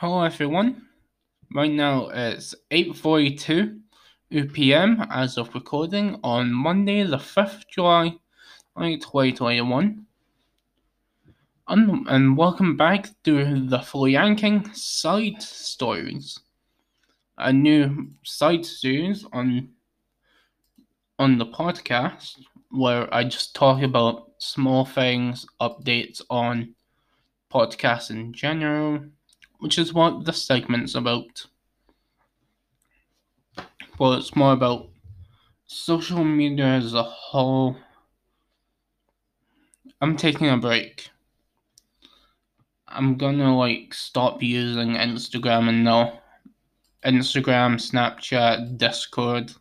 Hello everyone. Right now it's 8:42 p.m. as of recording on Monday, the 5th July, 2021. And, and welcome back to the Flooyankian Side Stories, a new side series on on the podcast where I just talk about small things, updates on podcasts in general, which is what this segment's about. Well, it's more about social media as a whole. I'm taking a break. I'm gonna like stop using Instagram and no Instagram, Snapchat, Discord.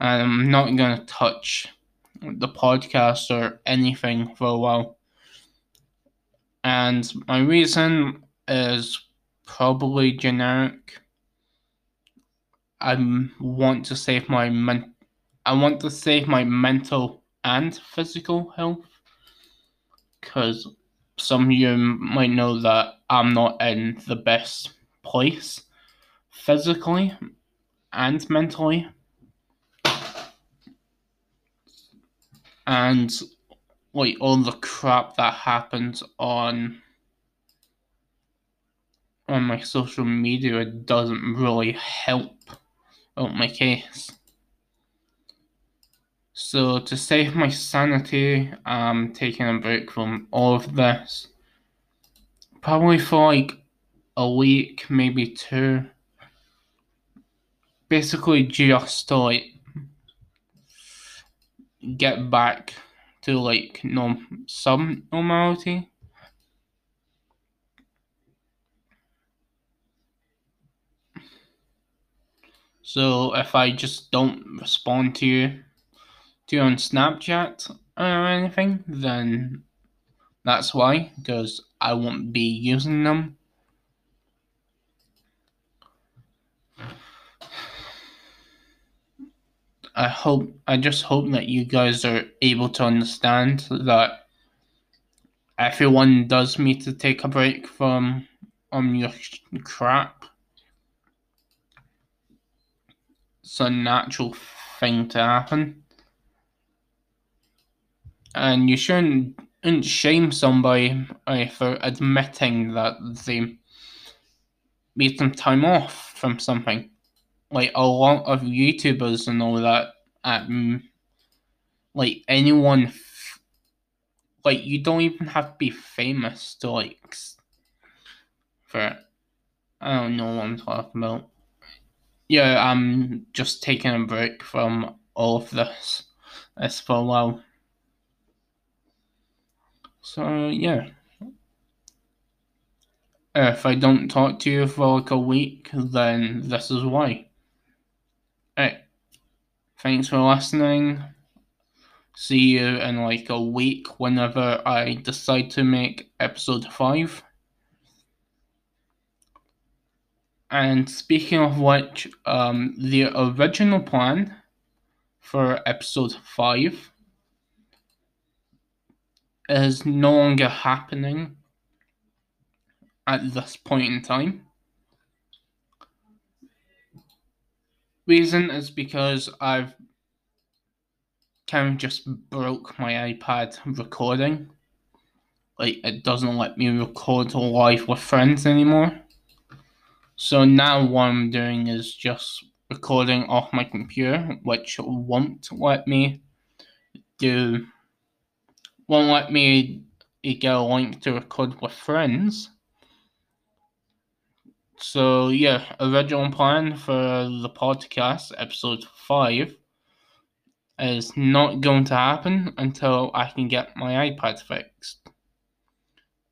And I'm not gonna touch the podcast or anything for a while. And my reason is probably generic. I want to save my men- I want to save my mental and physical health because some of you might know that I'm not in the best place physically and mentally. And like all the crap that happens on on my social media doesn't really help out my case. So to save my sanity, I'm taking a break from all of this. Probably for like a week, maybe two. Basically just to like get back to like norm some normality. So if I just don't respond to you to you on Snapchat or anything, then that's why, because I won't be using them. I hope I just hope that you guys are able to understand that everyone does need to take a break from um your crap it's a natural thing to happen. And you shouldn't, shouldn't shame somebody uh, for admitting that they need some time off from something. Like a lot of YouTubers and all that, um, like anyone, f- like you don't even have to be famous to like, for, I don't know what I'm talking about yeah, I'm just taking a break from all of this. This for a while. So yeah. If I don't talk to you for like a week, then this is why. Alright. Thanks for listening. See you in like a week whenever I decide to make episode 5. And speaking of which, um, the original plan for episode 5 is no longer happening at this point in time. Reason is because I've kind of just broke my iPad recording. Like, it doesn't let me record live with friends anymore. So now what I'm doing is just recording off my computer, which won't let me do, won't let me get a link to record with friends. So yeah, original plan for the podcast, episode 5, is not going to happen until I can get my iPad fixed.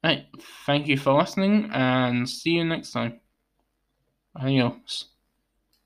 Right, thank you for listening and see you next time. Arranhamos.